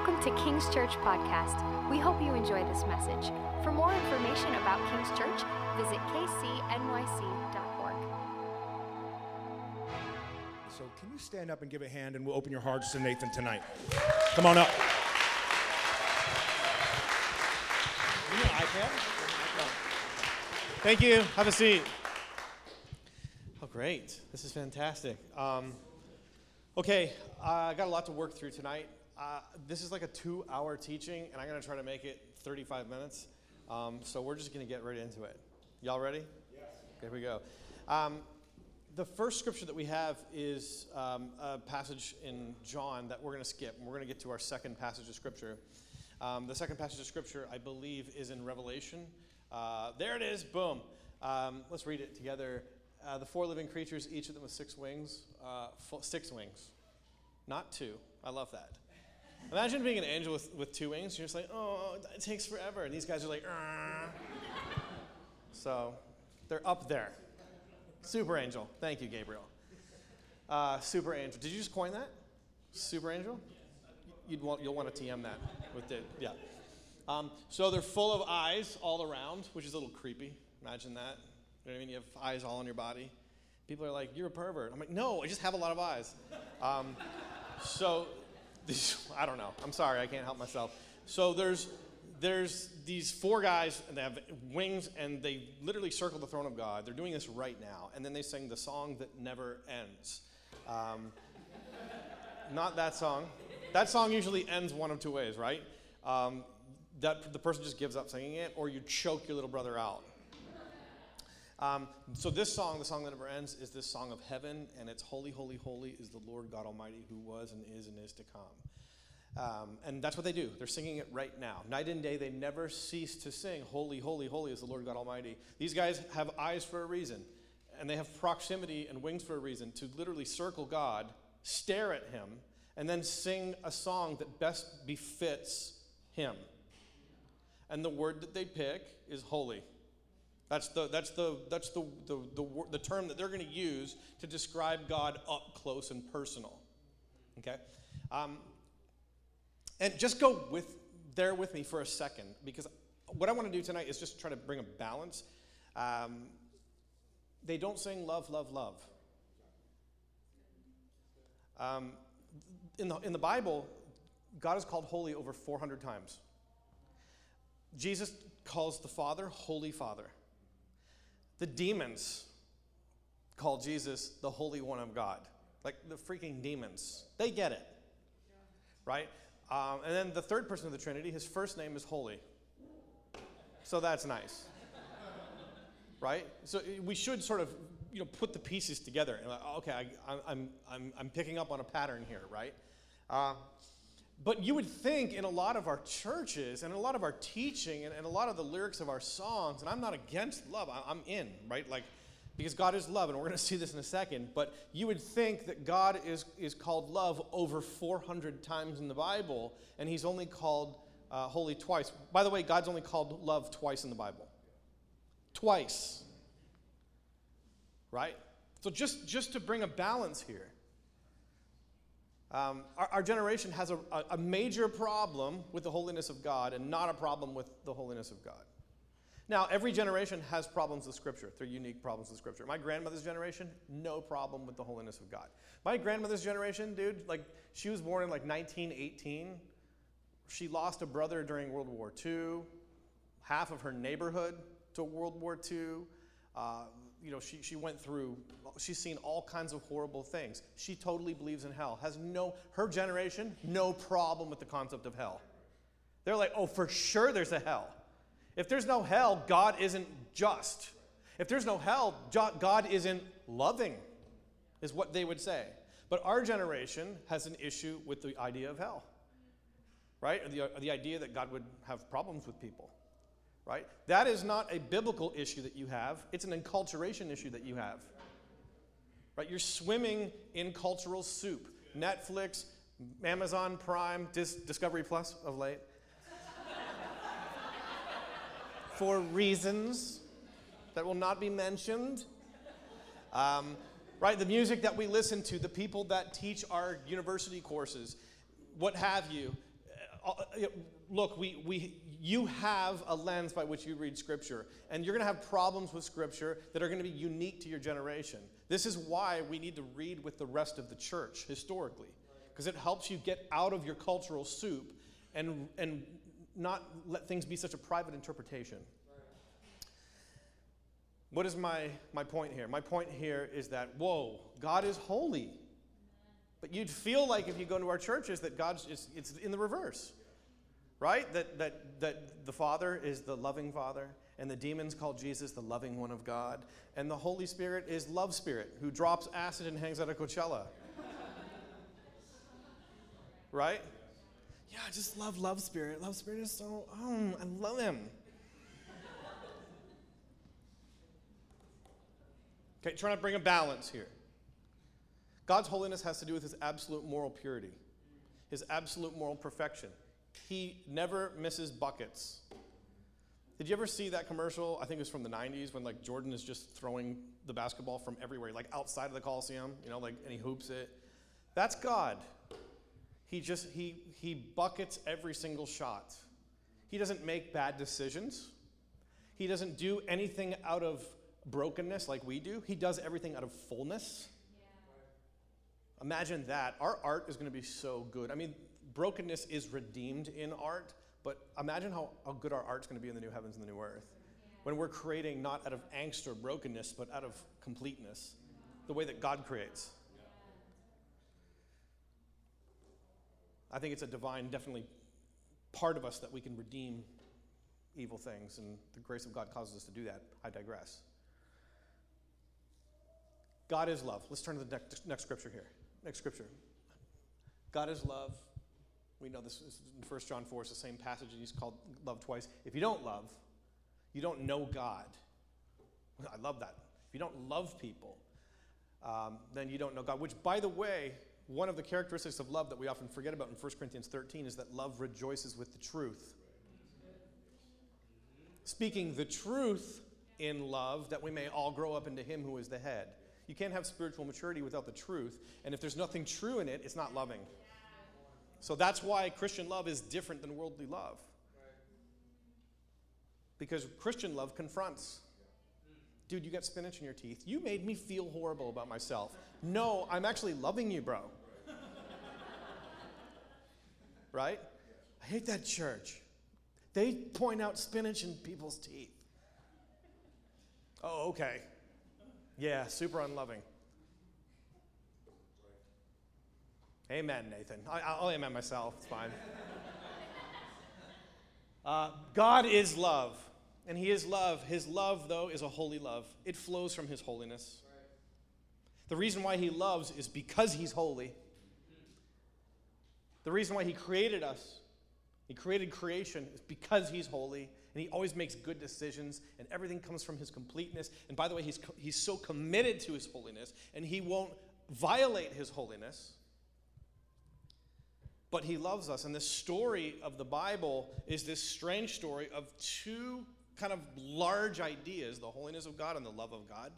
Welcome to King's Church Podcast. We hope you enjoy this message. For more information about King's Church, visit kcnyc.org. So, can you stand up and give a hand and we'll open your hearts to Nathan tonight? Come on up. You need an iPad? Thank you. Have a seat. Oh, great. This is fantastic. Um, okay, uh, I got a lot to work through tonight. Uh, this is like a two hour teaching, and I'm going to try to make it 35 minutes. Um, so we're just going to get right into it. Y'all ready? Yes. Here we go. Um, the first scripture that we have is um, a passage in John that we're going to skip, and we're going to get to our second passage of scripture. Um, the second passage of scripture, I believe, is in Revelation. Uh, there it is, boom. Um, let's read it together. Uh, the four living creatures, each of them with six wings, uh, six wings, not two. I love that. Imagine being an angel with, with two wings. You're just like, oh, it takes forever. And these guys are like, Arr. so they're up there. Super angel. Thank you, Gabriel. Uh, super angel. Did you just coin that? Super angel? You'd want, you'll want to TM that with it. Yeah. Um, so they're full of eyes all around, which is a little creepy. Imagine that. You know what I mean? You have eyes all on your body. People are like, you're a pervert. I'm like, no, I just have a lot of eyes. Um, so I don't know. I'm sorry, I can't help myself. So there's there's these four guys and they have wings and they literally circle the throne of God. They're doing this right now, and then they sing the song that never ends. Um, not that song. That song usually ends one of two ways, right? Um, that the person just gives up singing it, or you choke your little brother out. Um, so this song, the song that never ends, is this song of heaven, and it's holy, holy, holy is the Lord God Almighty who was and is and is to come. Um, and that's what they do. They're singing it right now. Night and day, they never cease to sing, Holy, holy, holy is the Lord God Almighty. These guys have eyes for a reason, and they have proximity and wings for a reason to literally circle God, stare at Him, and then sing a song that best befits Him. And the word that they pick is holy. That's the, that's the, that's the, the, the, the term that they're going to use to describe God up close and personal. Okay? Um, and just go with, there with me for a second, because what I want to do tonight is just try to bring a balance. Um, they don't sing love, love, love. Um, in, the, in the Bible, God is called holy over 400 times. Jesus calls the Father Holy Father. The demons call Jesus the Holy One of God. Like the freaking demons. They get it. Right? Um, and then the third person of the Trinity, his first name is Holy. So that's nice. right? So we should sort of you know, put the pieces together. And like, okay, I, I'm, I'm, I'm picking up on a pattern here, right? Uh, but you would think in a lot of our churches and a lot of our teaching and, and, a lot of the lyrics of our songs, and I'm not against love, I'm in, right? Like, because God is love, and we're going to see this in a second. But you would think that God is, is called love over 400 times in the Bible, and He's only called uh, holy twice. By the way, God's only called love twice in the Bible. Twice. Right? So just, just to bring a balance here. Um, our, our, generation has a, a major problem with the holiness of God and not a problem with the holiness of God. Now, every generation has problems with Scripture. They're unique problems with Scripture. My grandmother's generation, no problem with the holiness of God. My grandmother's generation, dude, like, she was born in like 1918. She lost a brother during World War II, half of her neighborhood to World War II. Uh, you know, she, she went through, she's seen all kinds of horrible things. She totally believes in hell. Has no, her generation, no problem with the concept of hell. They're like, oh, for sure there's a hell. If there's no hell, God isn't just. If there's no hell, God isn't loving, is what they would say. But our generation has an issue with the idea of hell, right? The, the idea that God would have problems with people right? That is not a biblical issue that you have, it's an enculturation issue that you have. Right? You're swimming in cultural soup. Netflix, Amazon Prime, Dis- Discovery Plus of late. For reasons that will not be mentioned. Um, right? The music that we listen to, the people that teach our university courses, what have you, uh, uh, look, we, we, you have a lens by which you read Scripture, and you're going to have problems with Scripture that are going to be unique to your generation. This is why we need to read with the rest of the church historically, because it helps you get out of your cultural soup and, and not let things be such a private interpretation. What is my, my point here? My point here is that, whoa, God is holy. But you'd feel like if you go into our churches that God's just, it's in the reverse, right? That, that, that the Father is the loving Father, and the demons call Jesus the loving one of God, and the Holy Spirit is love spirit who drops acid and hangs out at Coachella. right? Yeah, I just love love spirit. Love spirit is so, oh, I love him. Okay, trying to bring a balance here. God's holiness has to do with his absolute moral purity, his absolute moral perfection. He never misses buckets. Did you ever see that commercial? I think it was from the 90s when like Jordan is just throwing the basketball from everywhere, like outside of the Coliseum, you know, like and he hoops it. That's God. He just he he buckets every single shot. He doesn't make bad decisions. He doesn't do anything out of brokenness like we do. He does everything out of fullness. Yeah. Imagine that. Our art is going to be so good. I mean, brokenness is redeemed in art, but imagine how, how good our art's going to be in the new heavens and the new earth. When we're creating not out of angst or brokenness, but out of completeness, the way that God creates. I think it's a divine, definitely part of us that we can redeem evil things, and the grace of God causes us to do that. I digress. God is love. Let's turn to the next, next scripture here. Next scripture. God is love. We know this is in 1 John 4, it's the same passage and he's called love twice. If you don't love, you don't know God. I love that. If you don't love people, um, then you don't know God. Which, by the way, one of the characteristics of love that we often forget about in 1 Corinthians 13 is that love rejoices with the truth. Speaking the truth in love, that we may all grow up into Him who is the head. You can't have spiritual maturity without the truth. And if there's nothing true in it, it's not loving. So that's why Christian love is different than worldly love. Because Christian love confronts. Dude, you got spinach in your teeth. You made me feel horrible about myself. No, I'm actually loving you, bro. right? I hate that church. They point out spinach in people's teeth. Oh, okay. Yeah, super unloving. Amen, Nathan. I, will amen myself. It's fine. Uh, God is love, and He is love. His love, though, is a holy love. It flows from His holiness. The reason why He loves is because He's holy. The reason why He created us, He created creation, is because He's holy and he always makes good decisions, and everything comes from his completeness. And by the way, he's, he's so committed to his holiness, and he won't violate his holiness. But he loves us. And the story of the Bible is this strange story of two kind of large ideas the holiness of God and the love of God.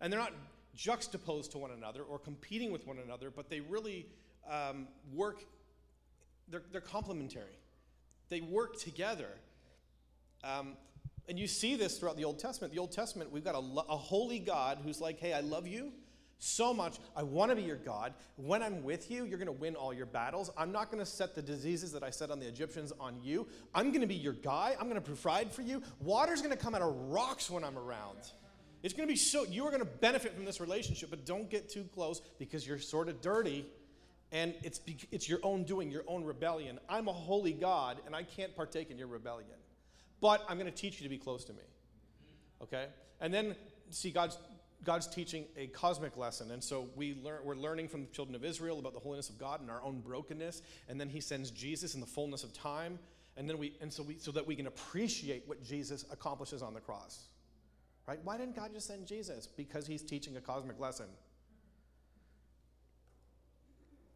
And they're not juxtaposed to one another or competing with one another, but they really um, work, they're, they're complementary. They work together. Um, and you see this throughout the Old Testament. The Old Testament, we've got a, a holy God who's like, hey, I love you so much. I want to be your God. When I'm with you, you're going to win all your battles. I'm not going to set the diseases that I set on the Egyptians on you. I'm going to be your guy. I'm going to provide for you. Water's going to come out of rocks when I'm around. It's going to be so, you are going to benefit from this relationship, but don't get too close because you're sort of dirty and it's, it's your own doing, your own rebellion. I'm a holy God and I can't partake in your rebellion but I'm going to teach you to be close to me. Okay? And then, see, God's, God's teaching a cosmic lesson. And so we learn, we're learning from the children of Israel about the holiness of God and our own brokenness. And then he sends Jesus in the fullness of time. And then we, and so we, so that we can appreciate what Jesus accomplishes on the cross. Right? Why didn't God just send Jesus? Because he's teaching a cosmic lesson.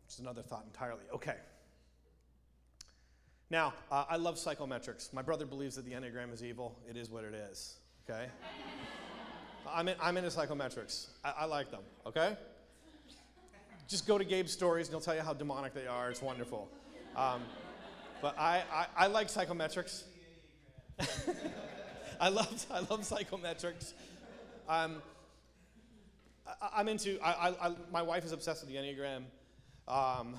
Which is another thought entirely. Okay. Now, uh, I love psychometrics. My brother believes that the Enneagram is evil. It is what it is, okay? I'm, in, I'm into psychometrics. I, I like them, okay? Just go to Gabe's stories and he'll tell you how demonic they are. It's wonderful. Um, but I, I, I like psychometrics. I love I love psychometrics. Um, I, am into. I, I, my wife is obsessed with the Enneagram. Um,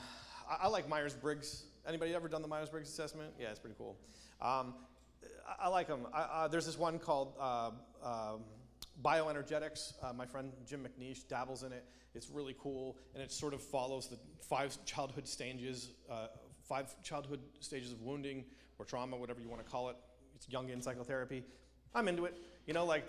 I, I, like Myers Briggs. Anybody ever done the Myers Briggs assessment? Yeah, it's pretty cool. Um, I, like them. Uh, there's this one called uh, uh, Bioenergetics. Uh, my friend Jim McNeish dabbles in it. It's really cool, and it sort of follows the five childhood stages, uh, five childhood stages of wounding or trauma, whatever you want to call it. It's Jungian psychotherapy. I'm into it. You know, like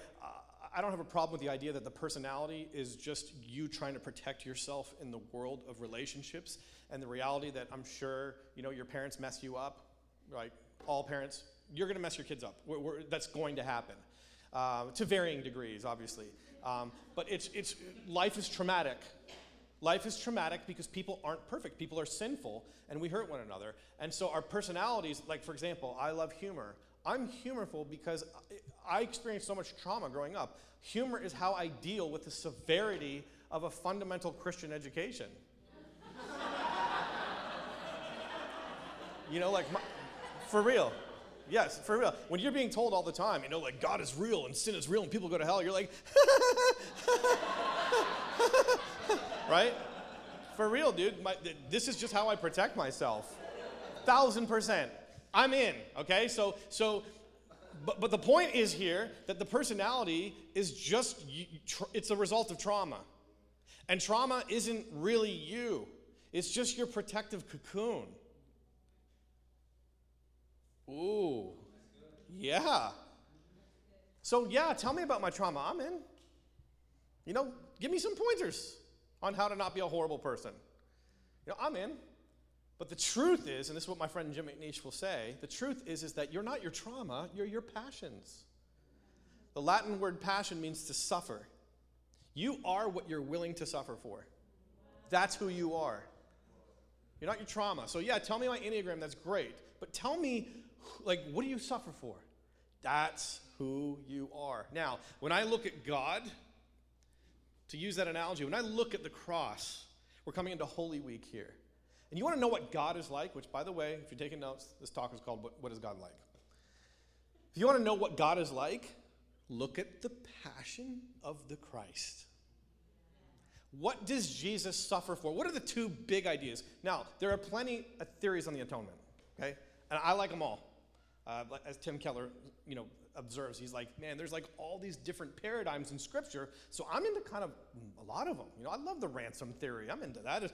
I don't have a problem with the idea that the personality is just you trying to protect yourself in the world of relationships and the reality that I'm sure, you know, your parents mess you up, right? All parents, you're going to mess your kids up. We're, we're, that's going to happen uh, to varying degrees, obviously. Um, but it's, it's, life is traumatic. Life is traumatic because people aren't perfect. People are sinful and we hurt one another. And so our personalities, like for example, I love humor. I'm humorful because I experienced so much trauma growing up. Humor is how I deal with the severity of a fundamental Christian education. you know, like, my, for real. Yes, for real. When you're being told all the time, you know, like God is real and sin is real and people go to hell, you're like, right? For real, dude. My, this is just how I protect myself. Thousand percent. I'm in, okay? So, so, but, but the point is here that the personality is just, it's a result of trauma. And trauma isn't really you, it's just your protective cocoon. Ooh, yeah. So, yeah, tell me about my trauma. I'm in. You know, give me some pointers on how to not be a horrible person. You know, I'm in. But the truth is, and this is what my friend Jim McNeish will say, the truth is, is that you're not your trauma, you're your passions. The Latin word passion means to suffer. You are what you're willing to suffer for. That's who you are. You're not your trauma. So, yeah, tell me my Enneagram, that's great. But tell me, like, what do you suffer for? That's who you are. Now, when I look at God, to use that analogy, when I look at the cross, we're coming into Holy Week here. And you want to know what God is like, which, by the way, if you're taking notes, this talk is called What, is God Like? If you want to know what God is like, look at the passion of the Christ. What does Jesus suffer for? What are the two big ideas? Now, there are plenty of theories on the atonement, okay? And I like them all. Uh, as Tim Keller, you know, observes. He's like, man, there's like all these different paradigms in Scripture. So I'm into kind of a lot of them. You know, I love the ransom theory. I'm into that.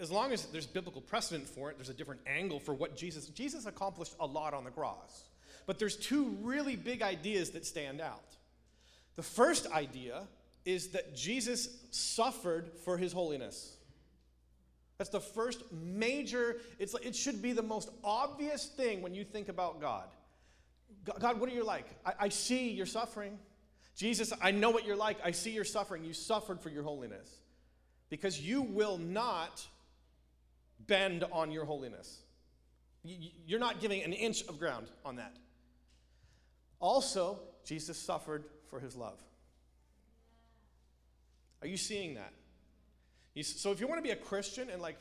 As, long as there's biblical precedent for it, there's a different angle for what Jesus. Jesus accomplished a lot on the cross. But there's two really big ideas that stand out. The first idea is that Jesus suffered for his holiness. That's the first major, it's, it should be the most obvious thing when you think about God. God, what are you like? I, I see your suffering. Jesus, I know what you're like. I see your suffering. You suffered for your holiness because you will not bend on your holiness. You're not giving an inch of ground on that. Also, Jesus suffered for his love. Are you seeing that? So, if you want to be a Christian and like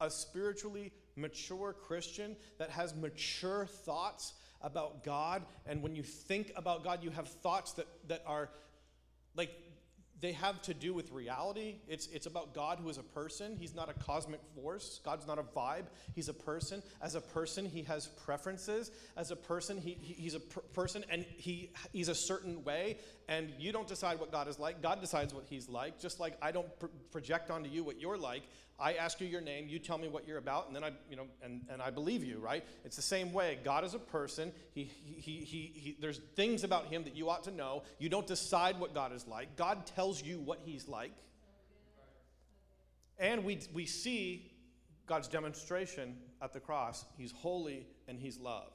a spiritually mature Christian that has mature thoughts about God, and when you think about God, you have thoughts that, that are like they have to do with reality. It's, it's about God who is a person. He's not a cosmic force. God's not a vibe. He's a person. As a person, he has preferences. As a person, he, he he's a per- person and he, he's a certain way. And you don't decide what God is like. God decides what he's like. Just like I don't pr- project onto you what you're like. I ask you your name, you tell me what you're about, and then I, you know, and, and I believe you, right? It's the same way. God is a person. He, he, he, he, there's things about him that you ought to know. You don't decide what God is like. God tells you what he's like. And we, we see God's demonstration at the cross. He's holy and he's love.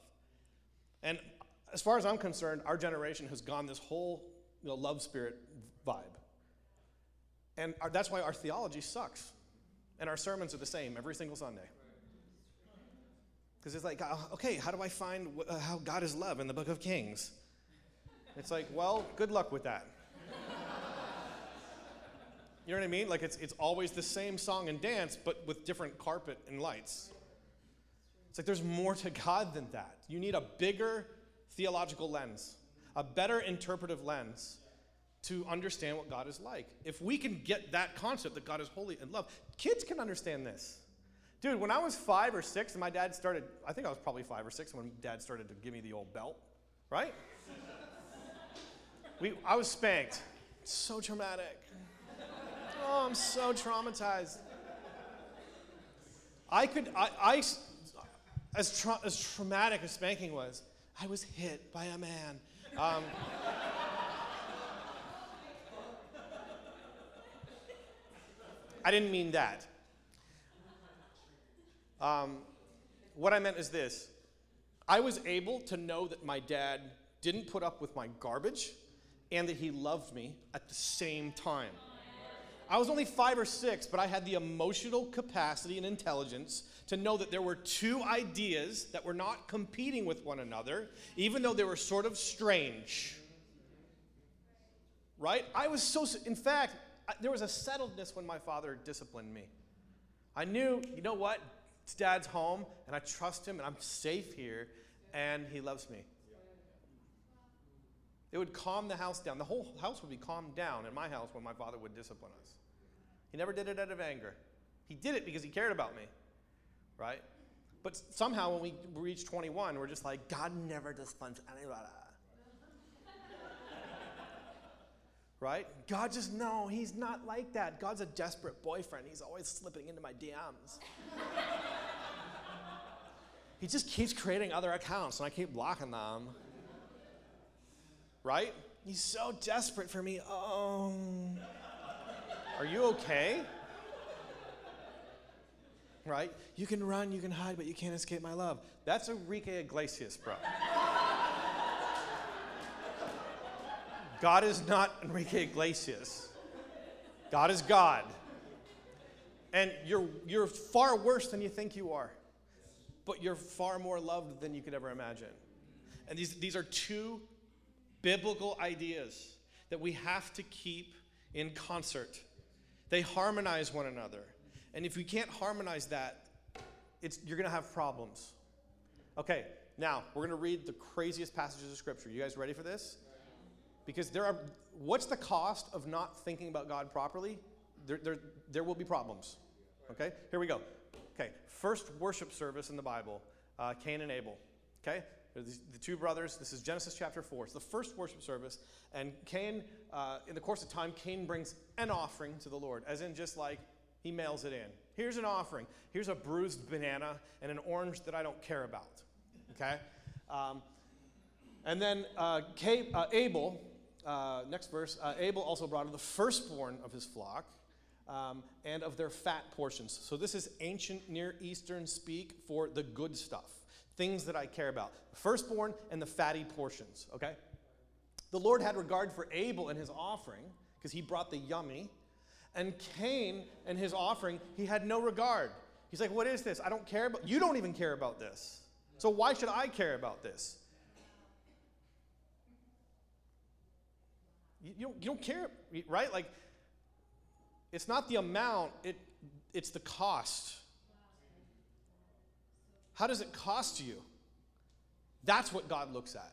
And as far as I'm concerned, our generation has gone this whole you know, love spirit vibe. And our, that's why our theology sucks. And our sermons are the same every single Sunday. Because it's like, uh, okay, how do I find uh, how God is love in the book of Kings? It's like, well, good luck with that. You know what I mean? Like it's, it's always the same song and dance, but with different carpet and lights. It's like there's more to God than that. You need a bigger theological lens, a better interpretive lens to understand what God is like. If we can get that concept that God is holy and love, kids can understand this. Dude, when I was five or six and my dad started, I think I was probably five or six when dad started to give me the old belt, right? we, I was spanked. So traumatic. Oh, I'm so traumatized. I could, I, I as, tra- as traumatic as spanking was, I was hit by a man. Um, I didn't mean that. Um, what I meant is this I was able to know that my dad didn't put up with my garbage and that he loved me at the same time. I was only five or six, but I had the emotional capacity and intelligence to know that there were two ideas that were not competing with one another, even though they were sort of strange. Right? I was so, in fact, there was a settledness when my father disciplined me. I knew, you know what? It's dad's home, and I trust him, and I'm safe here, and he loves me. It would calm the house down. The whole house would be calmed down in my house when my father would discipline us. He never did it out of anger. He did it because he cared about me, right? But somehow when we reach 21, we're just like, God never disciplines anybody. Right? God just, no, he's not like that. God's a desperate boyfriend. He's always slipping into my DMs. he just keeps creating other accounts and I keep blocking them. Right? He's so desperate for me. Oh. Are you okay? Right? You can run, you can hide, but you can't escape my love. That's Enrique Iglesias, bro. God is not Enrique Iglesias. God is God. And you're, you're far worse than you think you are, but you're far more loved than you could ever imagine. And these, these are two biblical ideas that we have to keep in concert. They harmonize one another. And if we can't harmonize that, it's, you're going to have problems. Okay, now we're going to read the craziest passages of Scripture. You guys ready for this? Because there are, what's the cost of not thinking about God properly? There, there, there will be problems. Okay, here we go. Okay, first worship service in the Bible uh, Cain and Abel. Okay, the two brothers. This is Genesis chapter 4. It's the first worship service. And Cain, uh, in the course of time, Cain brings an offering to the Lord, as in just like he mails it in. Here's an offering. Here's a bruised banana and an orange that I don't care about. Okay? Um, and then uh, uh, Abel, uh, next verse, uh, Abel also brought of the firstborn of his flock. Um, and of their fat portions. So, this is ancient Near Eastern speak for the good stuff things that I care about firstborn and the fatty portions, okay? The Lord had regard for Abel and his offering because he brought the yummy. And Cain and his offering, he had no regard. He's like, What is this? I don't care about You don't even care about this. So why should I care about this? You, you, don't, you don't care, right? Like, it's not the amount, it, it's the cost. How does it cost you? That's what God looks at.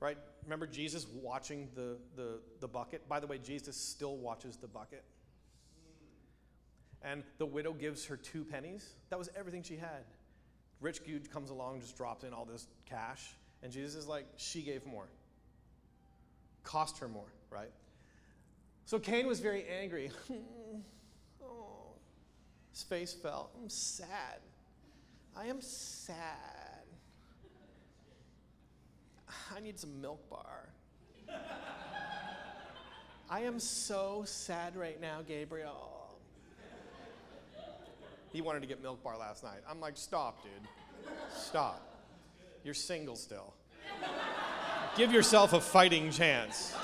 Right? Remember Jesus watching the, the, the bucket? By the way, Jesus still watches the bucket. And the widow gives her two pennies. That was everything she had. Rich dude comes along, just drops in all this cash. And Jesus is like, she gave more. Cost her more, right? So Cain was very angry. oh, his face fell. I'm sad. I am sad. I need some milk bar. I am so sad right now, Gabriel. He wanted to get milk bar last night. I'm like, stop, dude. Stop. You're single still. Give yourself a fighting chance.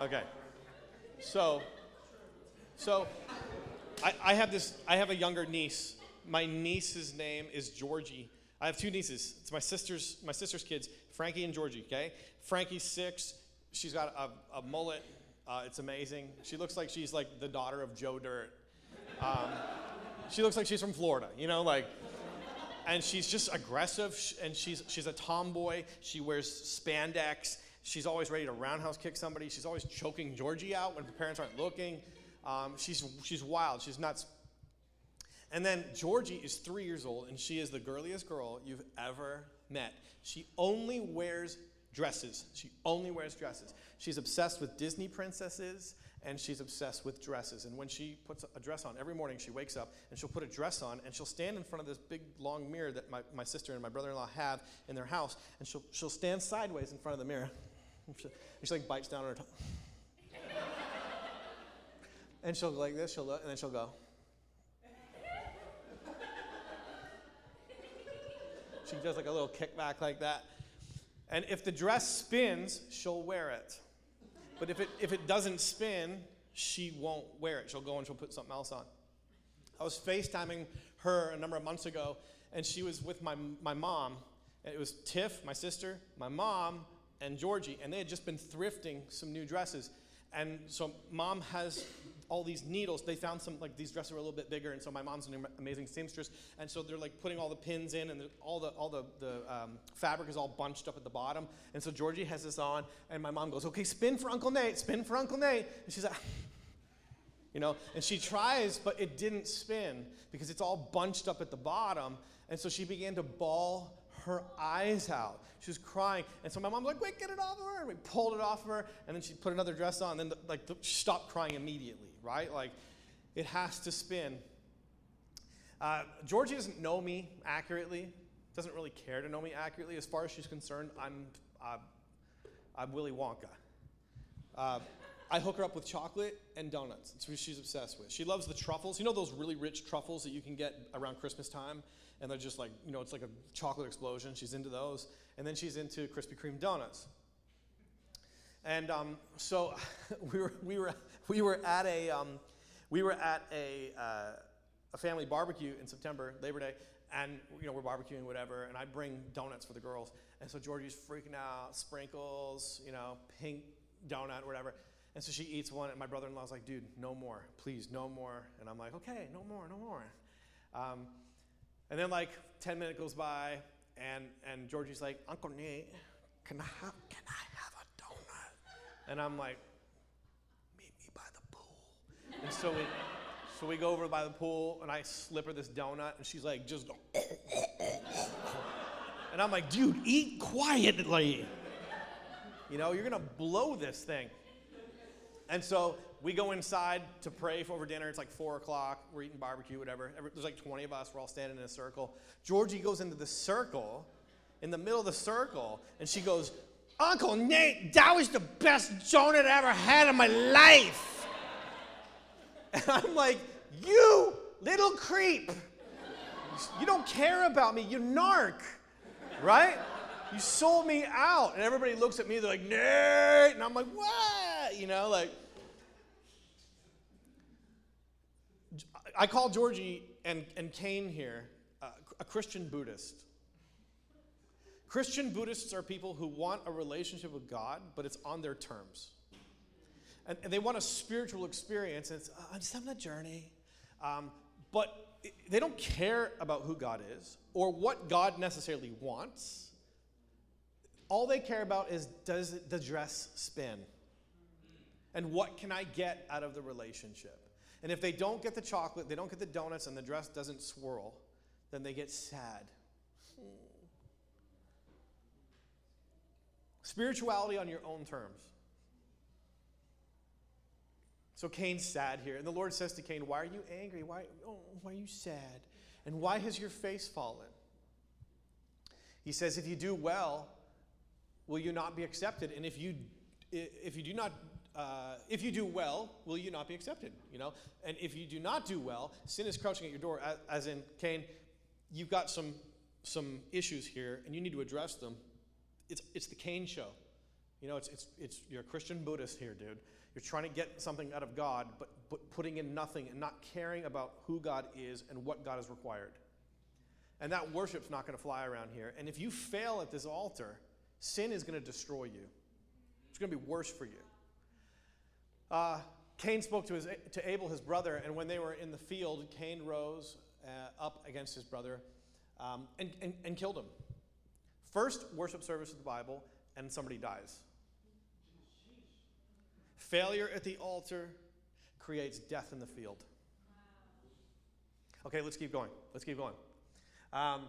Okay. So, so I, I, have this, I have a younger niece. My niece's name is Georgie. I have two nieces. It's my sister's, my sister's kids, Frankie and Georgie, okay? Frankie's six. She's got a, a mullet Uh, it's amazing. She looks like she's like the daughter of Joe Dirt. Um, she looks like she's from Florida, you know, like. And she's just aggressive, and she's she's a tomboy. She wears spandex. She's always ready to roundhouse kick somebody. She's always choking Georgie out when the parents aren't looking. Um, she's she's wild. She's nuts. And then Georgie is three years old, and she is the girliest girl you've ever met. She only wears dresses. She only wears dresses. She's obsessed with Disney princesses and she's obsessed with dresses. And when she puts a dress on, every morning she wakes up and she'll put a dress on and she'll stand in front of this big long mirror that my, my sister and my brother in law have in their house. And she'll, she'll stand sideways in front of the mirror. And she, like bites down on her tongue. and she'll go like this, she'll look, and then she'll go. She does like a little kickback like that. And if the dress spins, she'll wear it. But if it, if it doesn't spin, she won't wear it. She'll go and she'll put something else on. I was FaceTiming her a number of months ago, and she was with my, my mom. And it was Tiff, my sister, my mom, and Georgie, and they had just been thrifting some new dresses. And so mom has all these needles. They found some, like these dresses were a little bit bigger, and so my mom's an amazing seamstress. And so they're like putting all the pins in, and the, all the, all the, the um, fabric is all bunched up at the bottom. And so Georgie has this on, and my mom goes, Okay, spin for Uncle Nate, spin for Uncle Nate. And she's like, you know, and she tries, but it didn't spin because it's all bunched up at the bottom. And so she began to bawl her eyes out. She was crying. And so my mom's like, wait, get it off of her. And we pulled it off of her. And then she put another dress on. And then, the, like, the, stopped crying immediately, right? Like, it has to spin. Uh, Georgie doesn't know me accurately, doesn't really care to know me accurately. As far as she's concerned, I'm, uh, I'm Willy Wonka. Uh, I hook her up with chocolate and donuts. It's what she's obsessed with. She loves the truffles. You know those really rich truffles that you can get around Christmas time? And they're just like, you know, it's like a chocolate explosion. She's into those. And then she's into Krispy Kreme donuts. And um, so we were, we, were, we were at a, um, we were at a, uh, a family barbecue in September, Labor Day, and you know we're barbecuing whatever, and I bring donuts for the girls, and so Georgie's freaking out, sprinkles, you know, pink donut, whatever, and so she eats one, and my brother-in-law's like, dude, no more, please, no more, and I'm like, okay, no more, no more, um, and then like 10 minutes goes by, and and Georgie's like, Uncle Nate, can I can I? And I'm like, meet me by the pool, and so we. So we go over by the pool and I slip her this donut and she's like, just. go. and I'm like, dude, eat quietly. You know, you're gonna blow this thing. And so we go inside to pray for over dinner. It's like four o'clock. We're eating barbecue, whatever. There's like 20 of us. We're all standing in a circle. Georgie goes into the circle, in the middle of the circle, and she goes, Uncle Nate, that was the best donut I ever had in my life. And I'm like, you little creep. You don't care about me, you narc, right? You sold me out. And everybody looks at me, they're like, Nate. And I'm like, what? You know, like. I call Georgie and, and Cain here uh, a Christian Buddhist. Christian Buddhists are people who want a relationship with God, but it's on their terms. And, and they want a spiritual experience, and it's, uh, I'm just having a journey. Um, but they don't care about who God is or what God necessarily wants. All they care about is does the dress spin? And what can I get out of the relationship? And if they don't get the chocolate, they don't get the donuts, and the dress doesn't swirl, then they get sad. Spirituality on your own terms. So Cain's sad here. And the Lord says to Cain, Why are you angry? Why, oh, why are you sad? And why has your face fallen? He says, If you do well, will you not be accepted? And if you, if you do not uh, if you do well, will you not be accepted? You know, and if you do not do well, sin is crouching at your door. As, as in Cain, you've got some some issues here, and you need to address them. It's it's the Cain show. You know, it's it's it's you're a Christian Buddhist here, dude. You're trying to get something out of God, but, but putting in nothing and not caring about who God is and what God has required. And that worship's not going to fly around here. And if you fail at this altar, sin is going to destroy you. It's going to be worse for you. Uh, Cain spoke to, his, to Abel, his brother, and when they were in the field, Cain rose uh, up against his brother um, and, and, and killed him. First worship service of the Bible, and somebody dies. Failure at the altar creates death in the field. Okay, let's keep going. Let's keep going. Um,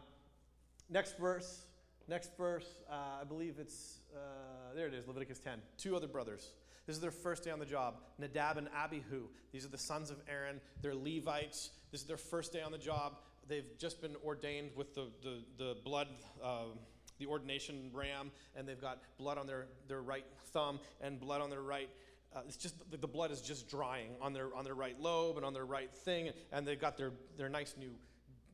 next verse. Next verse. Uh, I believe it's uh, there. It is Leviticus 10. Two other brothers. This is their first day on the job. Nadab and Abihu. These are the sons of Aaron. They're Levites. This is their first day on the job. They've just been ordained with the the, the blood. Uh, the ordination ram, and they've got blood on their, their right thumb and blood on their right uh, it's just the, the, blood is just drying on their on their right lobe and on their right thing, and they've got their their nice new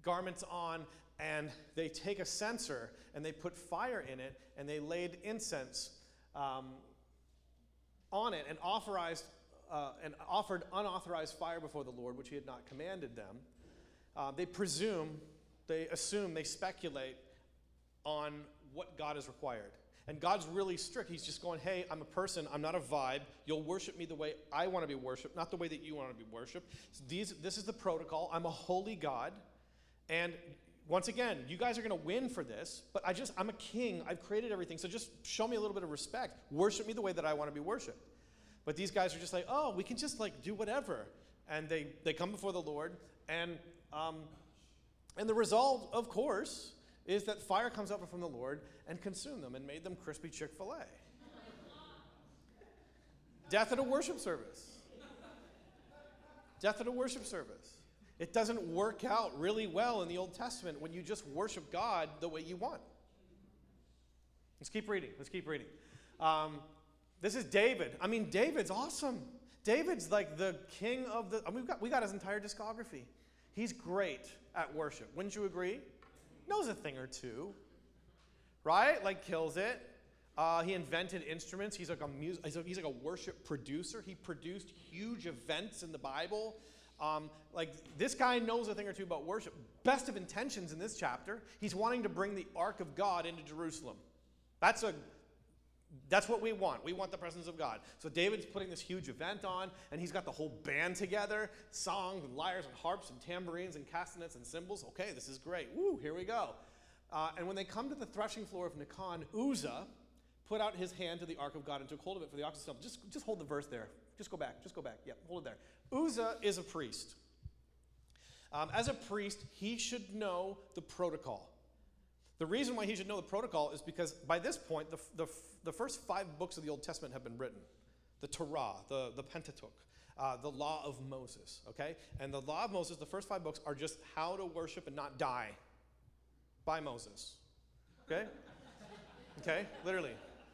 garments on, and they take a censer and they put fire in it, and they laid incense um, on it and authorized uh, and offered unauthorized fire before the Lord, which He had not commanded them. Uh, they presume, they assume, they speculate on what God has required. And God's really strict. He's just going, hey, I'm a person. I'm not a vibe. You'll worship me the way I want to be worshiped, not the way that you want to be worshiped. So these, this is the protocol. I'm a holy God. And once again, you guys are going to win for this, but I just, I'm a king. I've created everything. So just show me a little bit of respect. Worship me the way that I want to be worshiped. But these guys are just like, oh, we can just like do whatever. And they, they come before the Lord. And, um, and the result, of course, is that fire comes up from the Lord and consumed them and made them crispy Chick fil A. Death at a worship service. Death at a worship service. It doesn't work out really well in the Old Testament when you just worship God the way you want. Let's keep reading. Let's keep reading. Um, this is David. I mean, David's awesome. David's like the king of the. I mean, we've got, we got his entire discography. He's great at worship. Wouldn't you agree? Knows a thing or two, right? Like kills it. Uh, he invented instruments. He's like a music. He's, like a worship producer. He produced huge events in the Bible. Um, like this guy knows a thing or two about worship. Best of intentions in this chapter. He's wanting to bring the ark of God into Jerusalem. That's a that's what we want. We want the presence of God. So David's putting this huge event on, and he's got the whole band together songs and lyres and harps and tambourines and castanets and cymbals. Okay, this is great. Woo, here we go. Uh, and when they come to the threshing floor of Nacon, Uzzah put out his hand to the ark of God and took hold of it for the oxen. stumble. Just, just hold the verse there. Just go back. Just go back. Yep, hold it there. Uzzah is a priest. Um, as a priest, he should know the protocol. The reason why he should know the protocol is because by this point, the, the, the first five books of the Old Testament have been written the Torah, the, the Pentateuch, uh, the Law of Moses, okay? And the Law of Moses, the first five books, are just how to worship and not die by Moses, okay? okay, literally.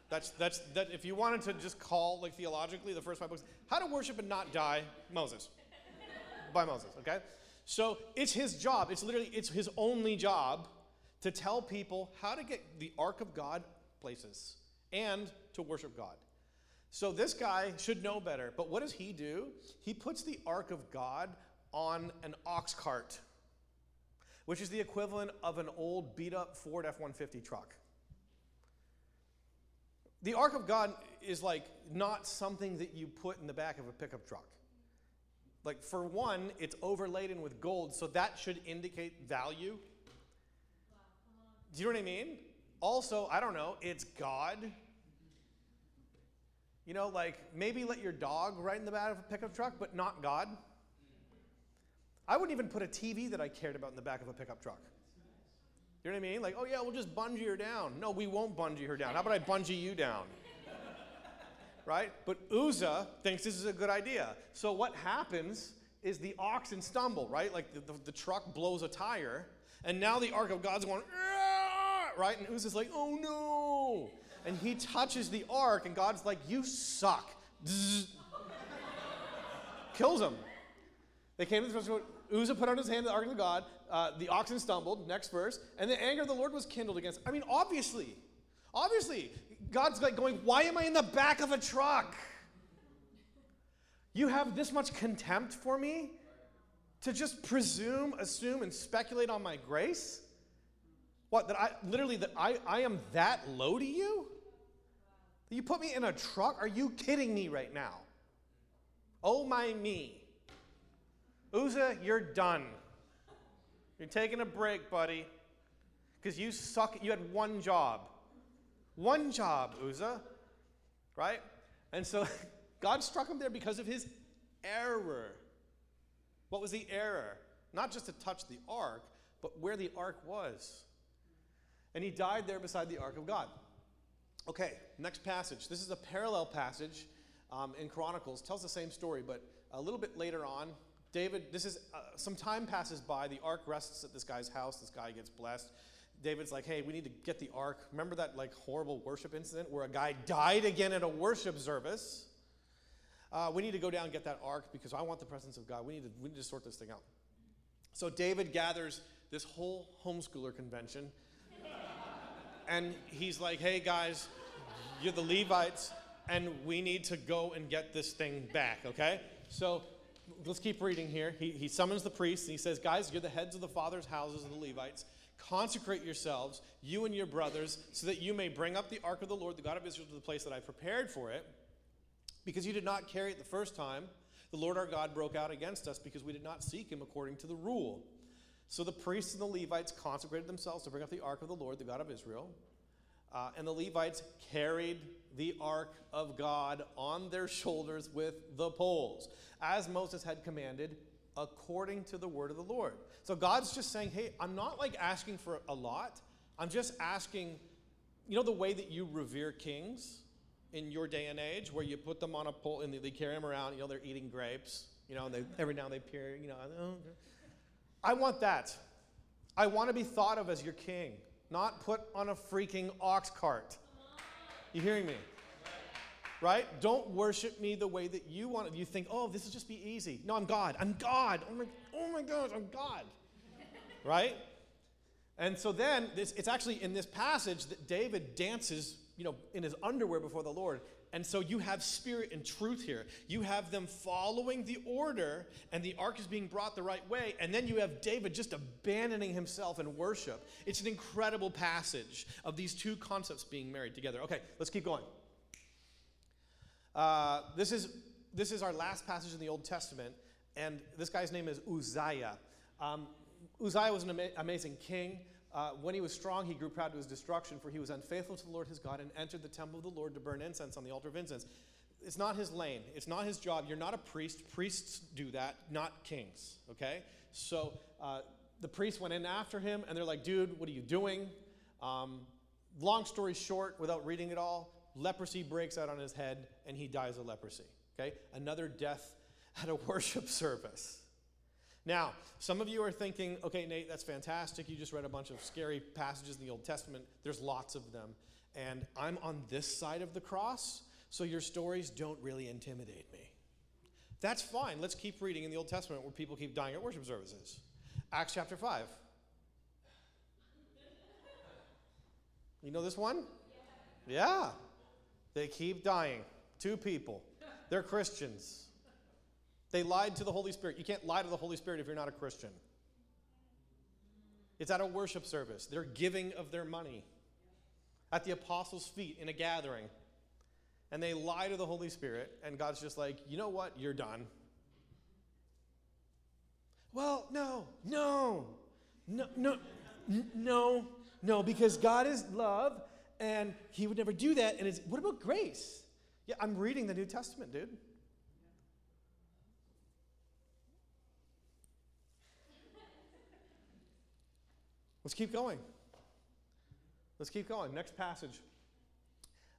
That's, that's, that, if you wanted to just call, like theologically, the first five books, how to worship and not die, Moses. by Moses, okay? So it's his job, it's literally, it's his only job to tell people how to get the ark of God places and to worship God. So this guy should know better. But what does he do? He puts the ark of God on an ox cart, which is the equivalent of an old beat up Ford F 150 truck. The ark of God is like not something that you put in the back of a pickup truck. Like, for one, it's overladen with gold, so that should indicate value. Do you know what I mean? Also, I don't know, it's God. You know, like maybe let your dog ride in the back of a pickup truck, but not God. I wouldn't even put a TV that I cared about in the back of a pickup truck. You know what I mean? Like, oh yeah, we'll just bungee her down. No, we won't bungee her down. How about I bungee you down? right? But Uzzah thinks this is a good idea. So what happens is the oxen stumble, right? Like the, the, the truck blows a tire, and now the Ark of God's going, right? And Uzzah's like, oh no. And he touches the ark, and God's like, you suck. Kills him. They came to the threshing Uzzah put out his hand to the ark of God. Uh, the oxen stumbled. Next verse. And the anger of the Lord was kindled against. I mean, obviously, obviously, God's like going, why am I in the back of a truck? You have this much contempt for me to just presume, assume, and speculate on my grace? What, that I literally that I, I am that low to you? You put me in a truck? Are you kidding me right now? Oh my me. Uzzah, you're done. You're taking a break, buddy. Because you suck. You had one job. One job, Uzzah. Right? And so God struck him there because of his error. What was the error? Not just to touch the ark, but where the ark was. And he died there beside the ark of God. Okay, next passage. This is a parallel passage um, in Chronicles. Tells the same story, but a little bit later on, David, this is uh, some time passes by. The ark rests at this guy's house. This guy gets blessed. David's like, hey, we need to get the ark. Remember that like horrible worship incident where a guy died again at a worship service? Uh, we need to go down and get that ark because I want the presence of God. We need to, we need to sort this thing out. So David gathers this whole homeschooler convention. And he's like, hey guys, you're the Levites, and we need to go and get this thing back, okay? So let's keep reading here. He, he summons the priests and he says, Guys, you're the heads of the fathers' houses of the Levites. Consecrate yourselves, you and your brothers, so that you may bring up the ark of the Lord, the God of Israel, to the place that I prepared for it. Because you did not carry it the first time, the Lord our God broke out against us because we did not seek him according to the rule. So the priests and the Levites consecrated themselves to bring up the ark of the Lord, the God of Israel. Uh, and the Levites carried the ark of God on their shoulders with the poles, as Moses had commanded, according to the word of the Lord. So God's just saying, hey, I'm not like asking for a lot. I'm just asking, you know, the way that you revere kings in your day and age, where you put them on a pole and they carry them around, you know, they're eating grapes, you know, and they, every now and they peer, you know. I want that. I want to be thought of as your king, not put on a freaking ox cart. You hearing me? Right? Don't worship me the way that you want. You think, oh, this will just be easy. No, I'm God. I'm God. Oh my, oh my gosh, I'm God. right? And so then, this, it's actually in this passage that David dances, you know, in his underwear before the Lord. And so you have spirit and truth here. You have them following the order, and the ark is being brought the right way. And then you have David just abandoning himself in worship. It's an incredible passage of these two concepts being married together. Okay, let's keep going. Uh, this, is, this is our last passage in the Old Testament, and this guy's name is Uzziah. Um, Uzziah was an ama- amazing king. Uh, when he was strong, he grew proud to his destruction, for he was unfaithful to the Lord his God and entered the temple of the Lord to burn incense on the altar of incense. It's not his lane. It's not his job. You're not a priest. Priests do that, not kings. Okay? So uh, the priests went in after him, and they're like, dude, what are you doing? Um, long story short, without reading it all, leprosy breaks out on his head and he dies of leprosy. Okay? Another death at a worship service. Now, some of you are thinking, okay, Nate, that's fantastic. You just read a bunch of scary passages in the Old Testament. There's lots of them. And I'm on this side of the cross, so your stories don't really intimidate me. That's fine. Let's keep reading in the Old Testament where people keep dying at worship services. Acts chapter 5. You know this one? Yeah. They keep dying. Two people. They're Christians. They lied to the Holy Spirit. You can't lie to the Holy Spirit if you're not a Christian. It's at a worship service. They're giving of their money at the apostles' feet in a gathering. And they lie to the Holy Spirit, and God's just like, you know what? You're done. Well, no, no, no, no, no, no, because God is love, and He would never do that. And it's, what about grace? Yeah, I'm reading the New Testament, dude. Let's keep going. Let's keep going. Next passage.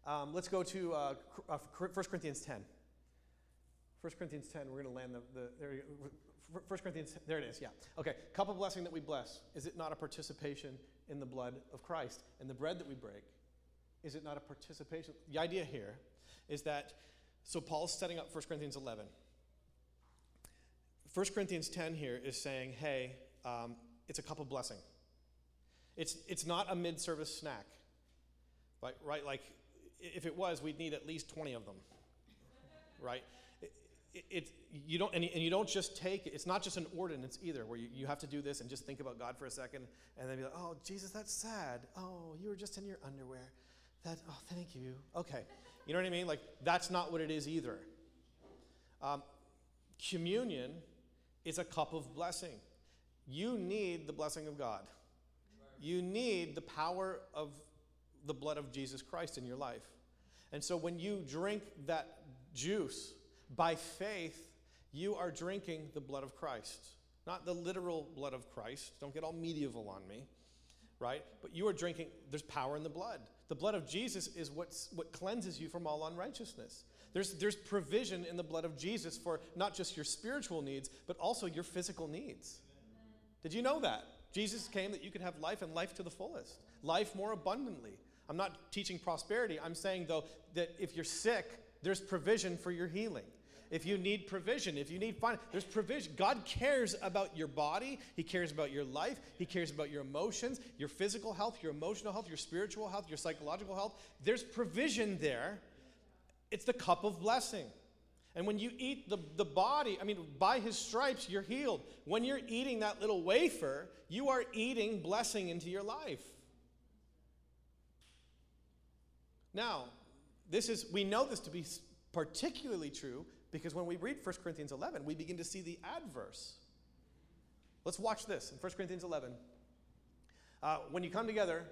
Um, let's go to uh, uh, 1 Corinthians 10. 1 Corinthians 10, we're going to land the, the there 1 Corinthians, there it is, yeah. Okay, cup of blessing that we bless, is it not a participation in the blood of Christ? And the bread that we break, is it not a participation? The idea here is that, so Paul's setting up 1 Corinthians 11. 1 Corinthians 10 here is saying, hey, um, it's a cup of blessing. It's, it's not a mid service snack. Like, right? Like, if it was, we'd need at least 20 of them. Right? It, it, you don't, and, and you don't just take it, it's not just an ordinance either, where you, you have to do this and just think about God for a second and then be like, oh, Jesus, that's sad. Oh, you were just in your underwear. That, oh, thank you. Okay. You know what I mean? Like, that's not what it is either. Um, Communion is a cup of blessing. You need the blessing of God. You need the power of the blood of Jesus Christ in your life. And so when you drink that juice by faith, you are drinking the blood of Christ. Not the literal blood of Christ. Don't get all medieval on me, right? But you are drinking, there's power in the blood. The blood of Jesus is what's, what cleanses you from all unrighteousness. There's, there's provision in the blood of Jesus for not just your spiritual needs, but also your physical needs. Did you know that? Jesus came that you could have life and life to the fullest, life more abundantly. I'm not teaching prosperity. I'm saying, though, that if you're sick, there's provision for your healing. If you need provision, if you need finance, there's provision. God cares about your body. He cares about your life. He cares about your emotions, your physical health, your emotional health, your spiritual health, your psychological health. There's provision there. It's the cup of blessing. And when you eat the, the body, I mean, by his stripes, you're healed. When you're eating that little wafer, you are eating blessing into your life. Now, this is, we know this to be particularly true because when we read 1 Corinthians 11, we begin to see the adverse. Let's watch this in 1 Corinthians 11. Uh, when you come together,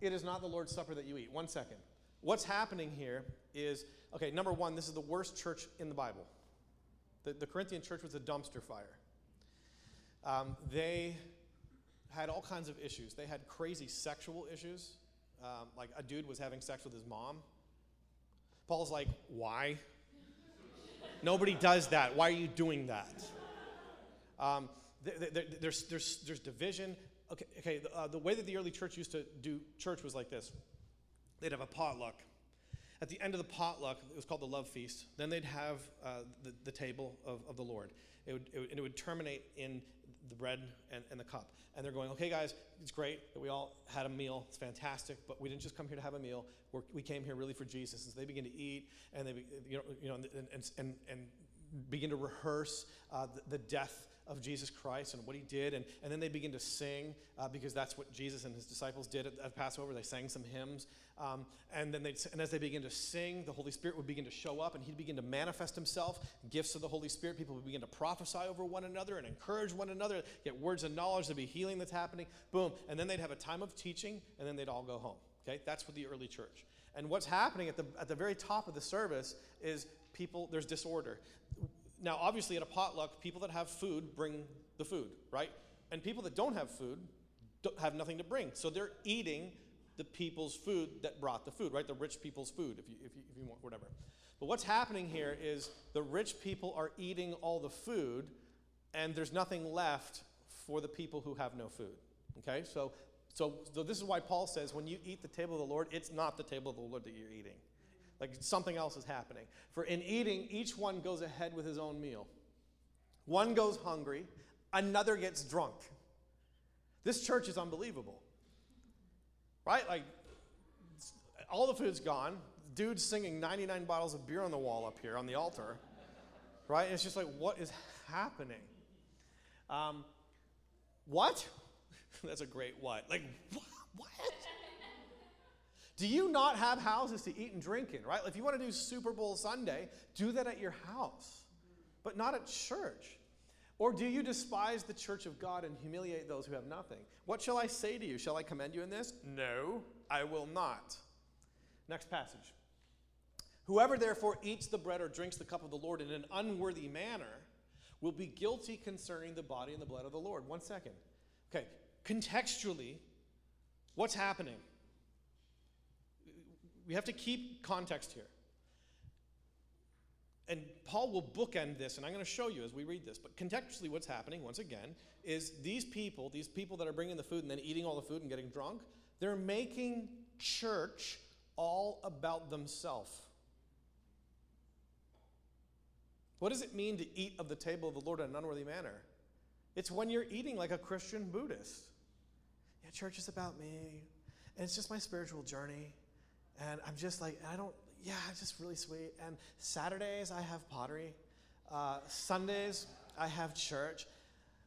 it is not the Lord's Supper that you eat. One second. What's happening here is okay, number one, this is the worst church in the Bible. The, the Corinthian church was a dumpster fire. Um, they had all kinds of issues. They had crazy sexual issues. Um, like a dude was having sex with his mom. Paul's like, why? Nobody does that. Why are you doing that? Um, there's, there's, there's division. Okay, okay uh, the way that the early church used to do church was like this they'd have a potluck. At the end of the potluck, it was called the love feast, then they'd have uh, the, the table of, of the Lord. It would, it would, and it would terminate in the bread and, and the cup. And they're going, okay, guys, it's great that we all had a meal. It's fantastic, but we didn't just come here to have a meal. We're, we came here really for Jesus. And so they begin to eat and they, you know, you know and, and, and, and begin to rehearse uh, the, the, death of Jesus Christ and what he did. And, and then they begin to sing uh, because that's what Jesus and his disciples did at, at Passover. They sang some hymns. Um, and then they, and as they begin to sing, the Holy Spirit would begin to show up and he'd begin to manifest himself. Gifts of the Holy Spirit. People would begin to prophesy over one another and encourage one another, get words of knowledge. There'd be healing that's happening. Boom. And then they'd have a time of teaching and then they'd all go home. Okay? That's what the early church. And what's happening at the, at the very top of the service is people, there's disorder. Now, obviously, at a potluck, people that have food bring the food, right? And people that don't have food don't have nothing to bring. So they're eating the people's food that brought the food, right? The rich people's food, if you, if you, if you want, whatever. But what's happening here is the rich people are eating all the food, and there's nothing left for the people who have no food. Okay? So, so, so this is why Paul says when you eat the table of the Lord, it's not the table of the Lord that you're eating. Like something else is happening. For in eating, each one goes ahead with his own meal. One goes hungry, another gets drunk. This church is unbelievable. Right? Like, all the food's gone. Dude's singing 99 bottles of beer on the wall up here on the altar. Right? It's just like, what is happening? Um, what? That's a great what. Like, what? what? Do you not have houses to eat and drink in, right? If you want to do Super Bowl Sunday, do that at your house, but not at church. Or do you despise the church of God and humiliate those who have nothing? What shall I say to you? Shall I commend you in this? No, I will not. Next passage. Whoever therefore eats the bread or drinks the cup of the Lord in an unworthy manner will be guilty concerning the body and the blood of the Lord. One second. Okay, contextually, what's happening? We have to keep context here and Paul will bookend this, and I'm going to show you as we read this. But contextually, what's happening, once again, is these people, these people that are bringing the food and then eating all the food and getting drunk, they're making church all about themselves. What does it mean to eat of the table of the Lord in an unworthy manner? It's when you're eating like a Christian Buddhist. Yeah, church is about me, and it's just my spiritual journey. And I'm just like, I don't, yeah, it's just really sweet. And Saturdays, I have pottery. Uh, Sundays, I have church.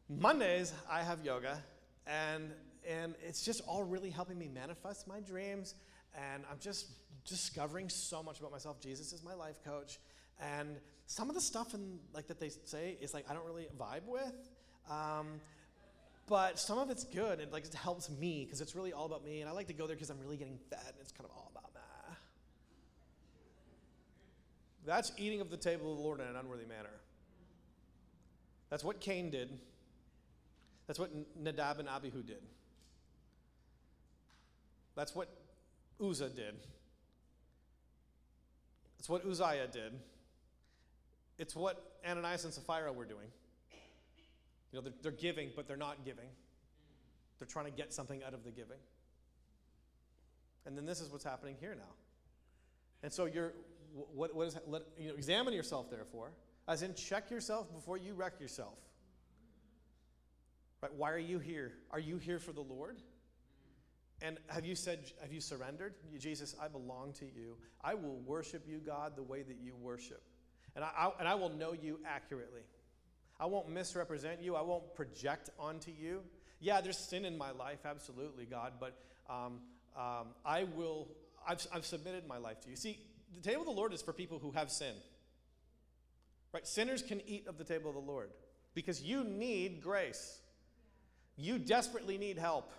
Mondays, I have yoga. And, and it's just all really helping me manifest my dreams. And I'm just discovering so much about myself. Jesus is my life coach. And some of the stuff in, like that they say is like I don't really vibe with. Um, but some of it's good and like it helps me because it's really all about me and i like to go there because i'm really getting fed and it's kind of all about that that's eating of the table of the lord in an unworthy manner that's what cain did that's what nadab and abihu did that's what uzzah did it's what uzziah did it's what ananias and sapphira were doing you know, they're, they're giving, but they're not giving. They're trying to get something out of the giving. And then this is what's happening here now. And so you're, what, what is, let, you know, examine yourself, therefore, as in check yourself before you wreck yourself. Right? Why are you here? Are you here for the Lord? And have you said, have you surrendered? Jesus, I belong to you. I will worship you, God, the way that you worship. And I, I and I will know you accurately. I won't misrepresent you. I won't project onto you. Yeah, there's sin in my life, absolutely, God, but um, um, I will, I've, I've submitted my life to you. See, the table of the Lord is for people who have sin. Right? Sinners can eat of the table of the Lord because you need grace. You desperately need help.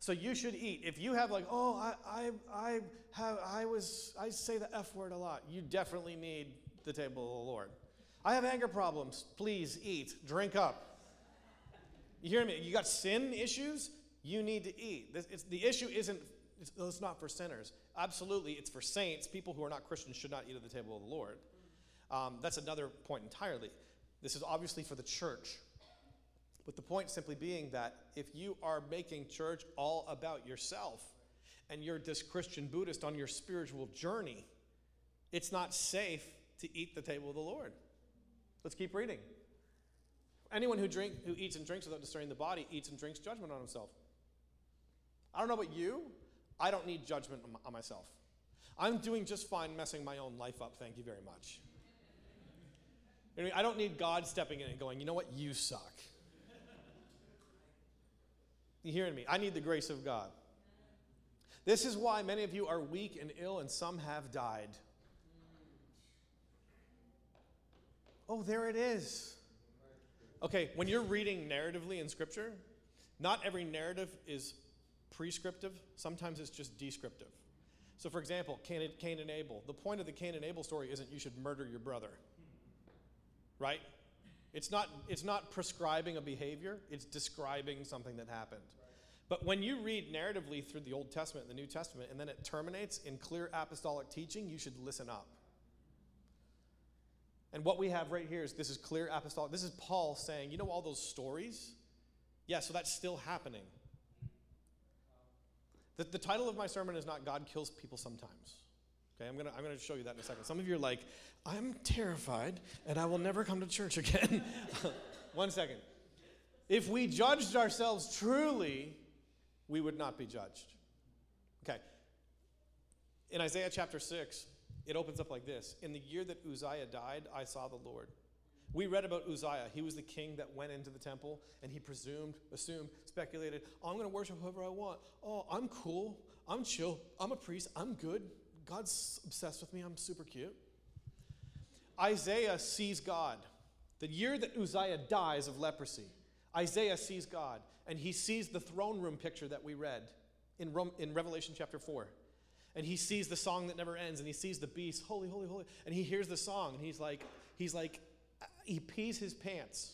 So you should eat. If you have like, oh, I, I, I have, I was, I say the F word a lot. You definitely need the table of the Lord. I have anger problems. Please eat, drink up. You hear me? You got sin issues? You need to eat. This, the issue isn't, it's, it's, not for sinners. Absolutely, it's for saints. People who are not Christians should not eat at the table of the Lord. Um, that's another point entirely. This is obviously for the church. But the point simply being that if you are making church all about yourself and you're this Christian Buddhist on your spiritual journey, it's not safe to eat the table of the Lord. Let's keep reading. Anyone who, drink, who eats and drinks without discerning the body eats and drinks judgment on himself. I don't know about you. I don't need judgment on myself. I'm doing just fine messing my own life up. Thank you very much. I don't need God stepping in and going, you know what? You suck. You hearing me? I need the grace of God. This is why many of you are weak and ill, and some have died. Oh, there it is. Okay, when you're reading narratively in Scripture, not every narrative is prescriptive, sometimes it's just descriptive. So, for example, Cain, Cain and Abel. The point of the Cain and Abel story isn't you should murder your brother, right? It's not, it's not prescribing a behavior, it's describing something that happened. But when you read narratively through the Old Testament and the New Testament, and then it terminates in clear apostolic teaching, you should listen up. And what we have right here is this is clear apostolic. This is Paul saying, you know, all those stories? Yeah, so that's still happening. The, the title of my sermon is not God kills people sometimes. Okay, I'm gonna, I'm gonna show you that in a second. Some of you are like, I'm terrified and I will never come to church again. One second. If we judged ourselves truly, we would not be judged. Okay. In Isaiah chapter 6, it opens up like this In the year that Uzziah died, I saw the Lord. We read about Uzziah. He was the king that went into the temple and he presumed, assumed, speculated, oh, I'm going to worship whoever I want. Oh, I'm cool. I'm chill. I'm a priest. I'm good. God's obsessed with me. I'm super cute. Isaiah sees God. The year that Uzziah dies of leprosy, Isaiah sees God and he sees the throne room picture that we read in, in Revelation chapter 4 and he sees the song that never ends and he sees the beast holy holy holy and he hears the song and he's like he's like he pees his pants.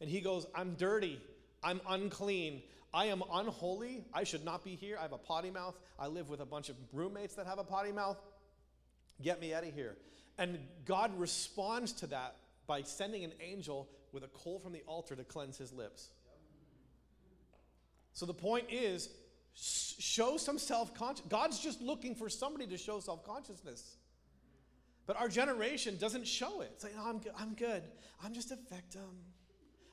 And he goes i'm dirty. I'm unclean. I am unholy. I should not be here. I have a potty mouth. I live with a bunch of roommates that have a potty mouth. Get me out of here. And god responds to that by sending an angel with a coal from the altar to cleanse his lips. So the point is show some self conscious. God's just looking for somebody to show self consciousness. But our generation doesn't show it. It's like, oh, I'm, good. I'm good. I'm just a victim.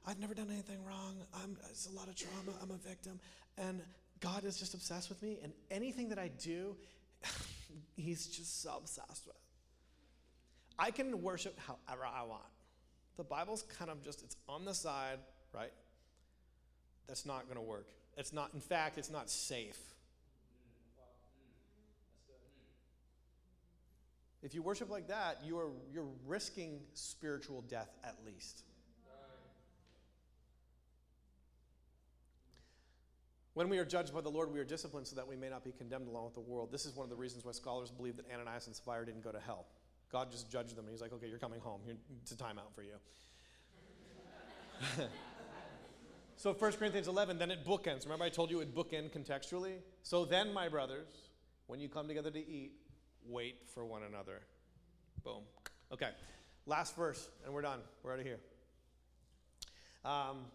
I've never done anything wrong. I'm, it's a lot of trauma. I'm a victim. And God is just obsessed with me. And anything that I do, He's just so obsessed with. I can worship however I want. The Bible's kind of just, it's on the side, right? That's not going to work. It's not, in fact, it's not safe. If you worship like that, you are, you're risking spiritual death at least. When we are judged by the Lord, we are disciplined so that we may not be condemned along with the world. This is one of the reasons why scholars believe that Ananias and Sapphira didn't go to hell. God just judged them, and He's like, okay, you're coming home. It's a timeout for you. so 1 Corinthians 11, then it bookends. Remember I told you it bookend contextually? So then, my brothers, when you come together to eat, wait for one another. Boom. Okay, last verse, and we're done. We're out of here. Um,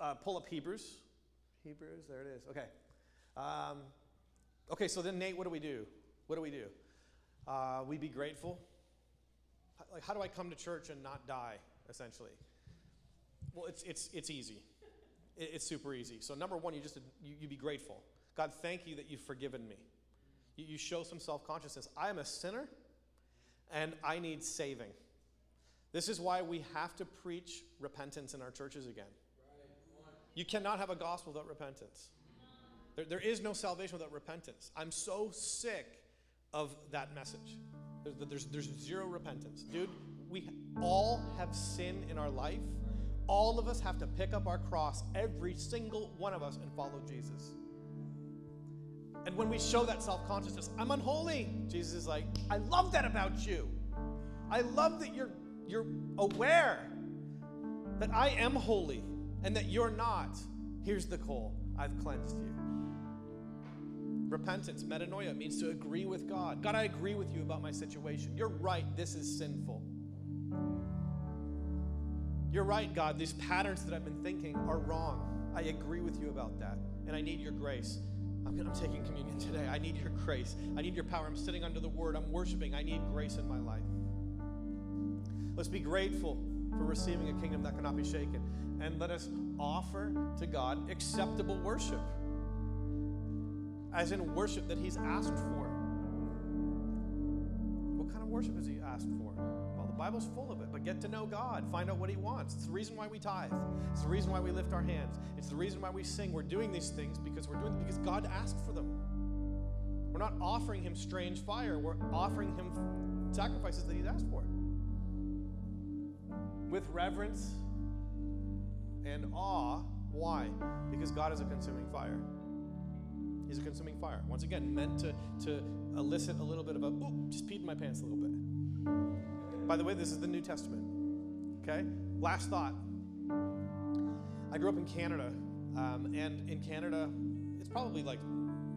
uh, pull up Hebrews. Hebrews, there it is. Okay. Um, okay, so then, Nate, what do we do? What do we do? Uh, we be grateful. Like, how do I come to church and not die, essentially? Well, it's, it's, it's easy. It, it's super easy. So, number one, you just you, you be grateful. God, thank you that you've forgiven me. You, show some self consciousness. I am a sinner and I need saving. This is why we have to preach repentance in our churches again. You cannot have a gospel without repentance. There, there is no salvation without repentance. I'm so sick of that message. There's, there's, there's zero repentance. Dude, we all have sin in our life. All of us have to pick up our cross, every single one of us, and follow Jesus. And when we show that self consciousness, I'm unholy, Jesus is like, I love that about you. I love that you're, you're aware that I am holy and that you're not. Here's the call I've cleansed you. Repentance, metanoia, means to agree with God. God, I agree with you about my situation. You're right, this is sinful. You're right, God, these patterns that I've been thinking are wrong. I agree with you about that, and I need your grace. I'm, I'm taking communion today. I need your grace. I need your power. I'm sitting under the word. I'm worshiping. I need grace in my life. Let's be grateful for receiving a kingdom that cannot be shaken. And let us offer to God acceptable worship, as in worship that He's asked for. What kind of worship has He asked for? Well, the Bible's full of it, get to know God, find out what He wants. It's the reason why we tithe, it's the reason why we lift our hands, it's the reason why we sing. We're doing these things because we're doing them because God asked for them. We're not offering Him strange fire, we're offering Him sacrifices that He's asked for with reverence and awe. Why? Because God is a consuming fire. He's a consuming fire. Once again, meant to, to elicit a little bit of a, ooh, just peed in my pants a little bit. By the way, this is the New Testament. Okay? Last thought. I grew up in Canada, um, and in Canada, it's probably like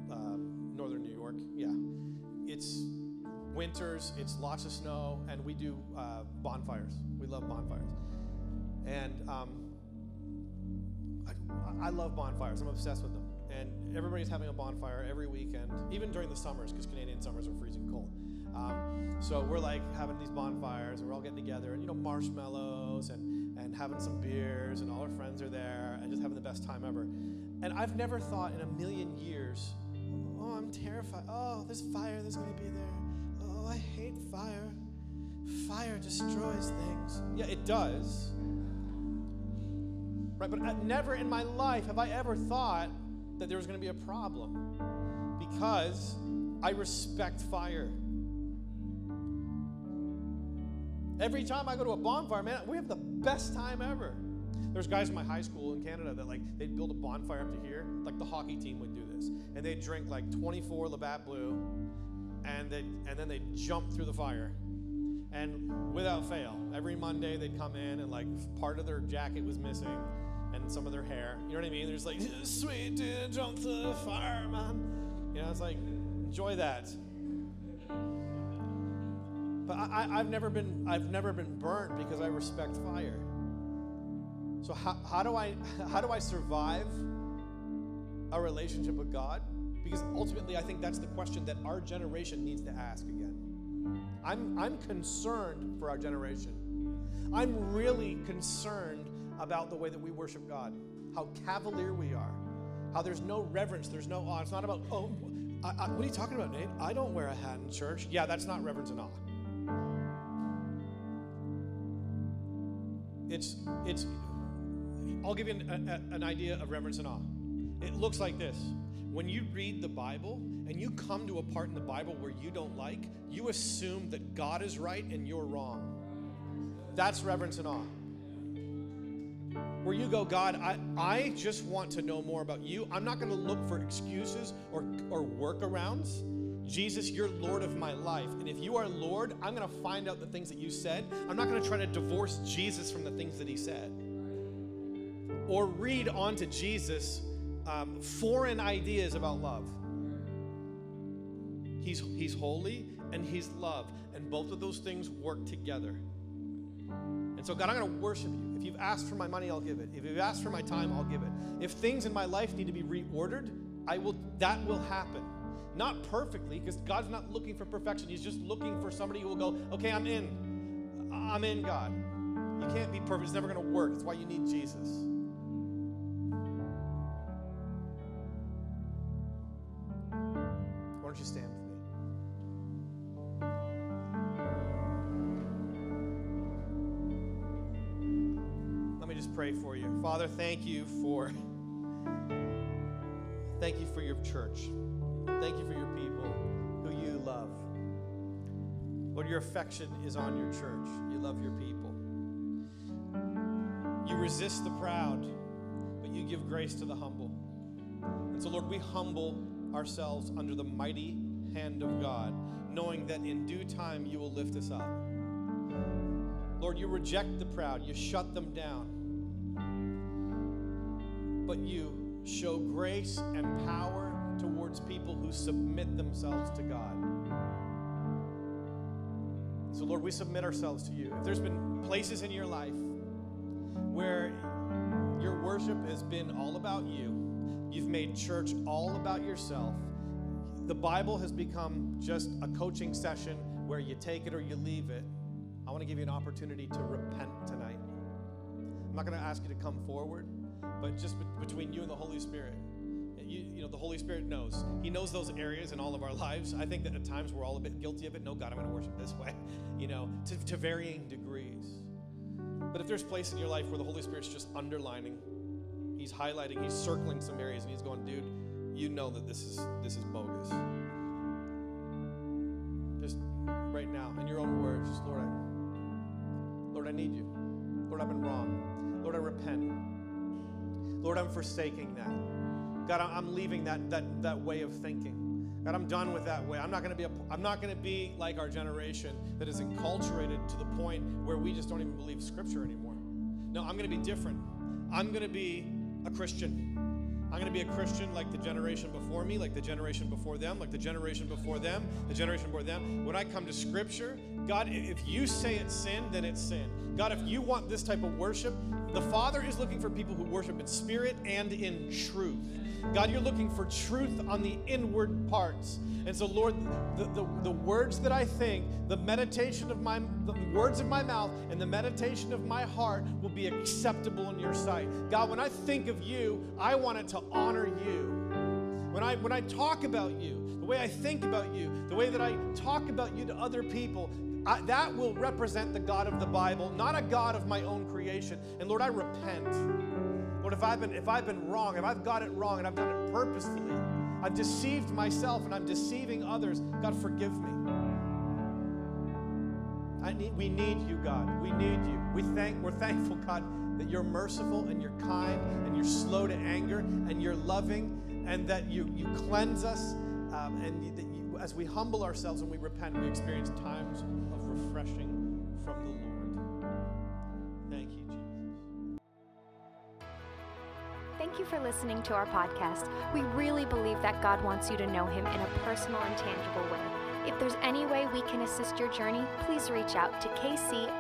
uh, northern New York. Yeah. It's winters, it's lots of snow, and we do uh, bonfires. We love bonfires. And um, I, I, love bonfires. I'm obsessed with them. And everybody's having a bonfire every weekend, even during the summers, because Canadian summers are freezing cold. Um, so we're like having these bonfires, and we're all getting together, and you know, marshmallows, and, and having some beers, and all our friends are there, and just having the best time ever. And I've never thought in a million years, oh, I'm terrified. Oh, there's fire that's going to be there. Oh, I hate fire. Fire destroys things. Yeah, it does. Right, but uh, never in my life have I ever thought that there was going to be a problem because I respect fire. Every time I go to a bonfire, man, we have the best time ever. There's guys in my high school in Canada that like they'd build a bonfire up to here, like the hockey team would do this, and they'd drink like 24 Labatt Blue, and they and then they'd jump through the fire. And without fail, every Monday they'd come in and like part of their jacket was missing and some of their hair. You know what I mean? They're just like, sweet dude, jump through the fire, man. You know, it's like, enjoy that. But I, have never been I've never been burnt because I respect fire. So how, how do I how do I survive a relationship with God? Because ultimately, I think that's the question that our generation needs to ask again. I'm, I'm concerned for our generation. I'm really concerned about the way that we worship God, how cavalier we are, how there's no reverence, there's no awe. It's not about, oh, I, I, what are you talking about, Nate? I don't wear a hat in church. Yeah, that's not reverence and awe. It's, it's, I'll give you an, a, an idea of reverence and awe. It looks like this when you read the Bible and you come to a part in the Bible where you don't like, you assume that God is right and you're wrong. That's reverence and awe. Where you go, God, I, I just want to know more about you. I'm not going to look for excuses or, or workarounds. Jesus, you're Lord of my life. And if you are Lord, I'm going to find out the things that you said. I'm not going to try to divorce Jesus from the things that he said. Or read onto Jesus um, foreign ideas about love. He's, he's holy and he's love. And both of those things work together. And so, God, I'm going to worship you. If you've asked for my money, I'll give it. If you've asked for my time, I'll give it. If things in my life need to be reordered, I will that will happen. Not perfectly, because God's not looking for perfection. He's just looking for somebody who will go, okay, I'm in. I'm in, God. You can't be perfect. It's never going to work. That's why you need Jesus. Why don't you stand with me? Let me just pray for you. Father, thank you for thank you for your church. Thank you for your people who you love. Lord, your affection is on your church. You love your people. You resist the proud, but you give grace to the humble. And so, Lord, we humble ourselves under the mighty hand of God, knowing that in due time you will lift us up. Lord, you reject the proud, you shut them down, but you show grace and power towards people who submit themselves to God. So, Lord, we submit ourselves to you. If there's been places in your life where your worship has been all about you, you've made church all about yourself, the Bible has become just a coaching session where you take it or you leave it. I want to give you an opportunity to repent tonight. I'm not going to ask you to come forward, but just be- between you and the Holy Spirit, you, you know, the Holy Spirit knows. He knows those areas in all of our lives. I think that at times we're all a bit guilty of it. No, God, I'm going to worship this way, you know, to, to varying degrees. But if there's place in your life where the Holy Spirit's just underlining, He's highlighting, He's circling some areas, and He's going, dude, you know that this is this is bogus. Just right now, in your own words, just Lord, I, Lord, I need you. Lord, I've been wrong. Lord, I repent. Lord, I'm forsaking that. God, I'm leaving that, that, that way of thinking. God, I'm done with that way. I'm not going to be a, I'm not going to be like our generation that is enculturated to the point where we just don't even believe Scripture anymore. No, I'm going to be different. I'm going to be a Christian. I'm going to be a Christian like the generation before me, like the generation before them, like the generation before them, the generation before them. When I come to Scripture, God, if you say it's sin, then it's sin. God, if you want this type of worship, the Father is looking for people who worship in spirit and in truth. God, you're looking for truth on the inward parts. And so, Lord, the, the, the words that I think, the meditation of my, the words of my mouth, and the meditation of my heart will be acceptable in your sight. God, when I think of you, I want it to honor you. When I, when I talk about you, the way I think about you, the way that I talk about you to other people, I, that will represent the God of the Bible, not a God of my own creation. And Lord, I repent. Lord, if I've been if I've been wrong, if I've got it wrong and I've done it purposefully, I've deceived myself and I'm deceiving others, God forgive me. I need, we need you, God. We need you. We thank, we're thankful, God, that you're merciful and you're kind and you're slow to anger and you're loving and that you, you cleanse us um, and that you, as we humble ourselves and we repent, we experience times of refreshing from the Lord. Thank you for listening to our podcast. We really believe that God wants you to know Him in a personal and tangible way. If there's any way we can assist your journey, please reach out to kcnyc.org.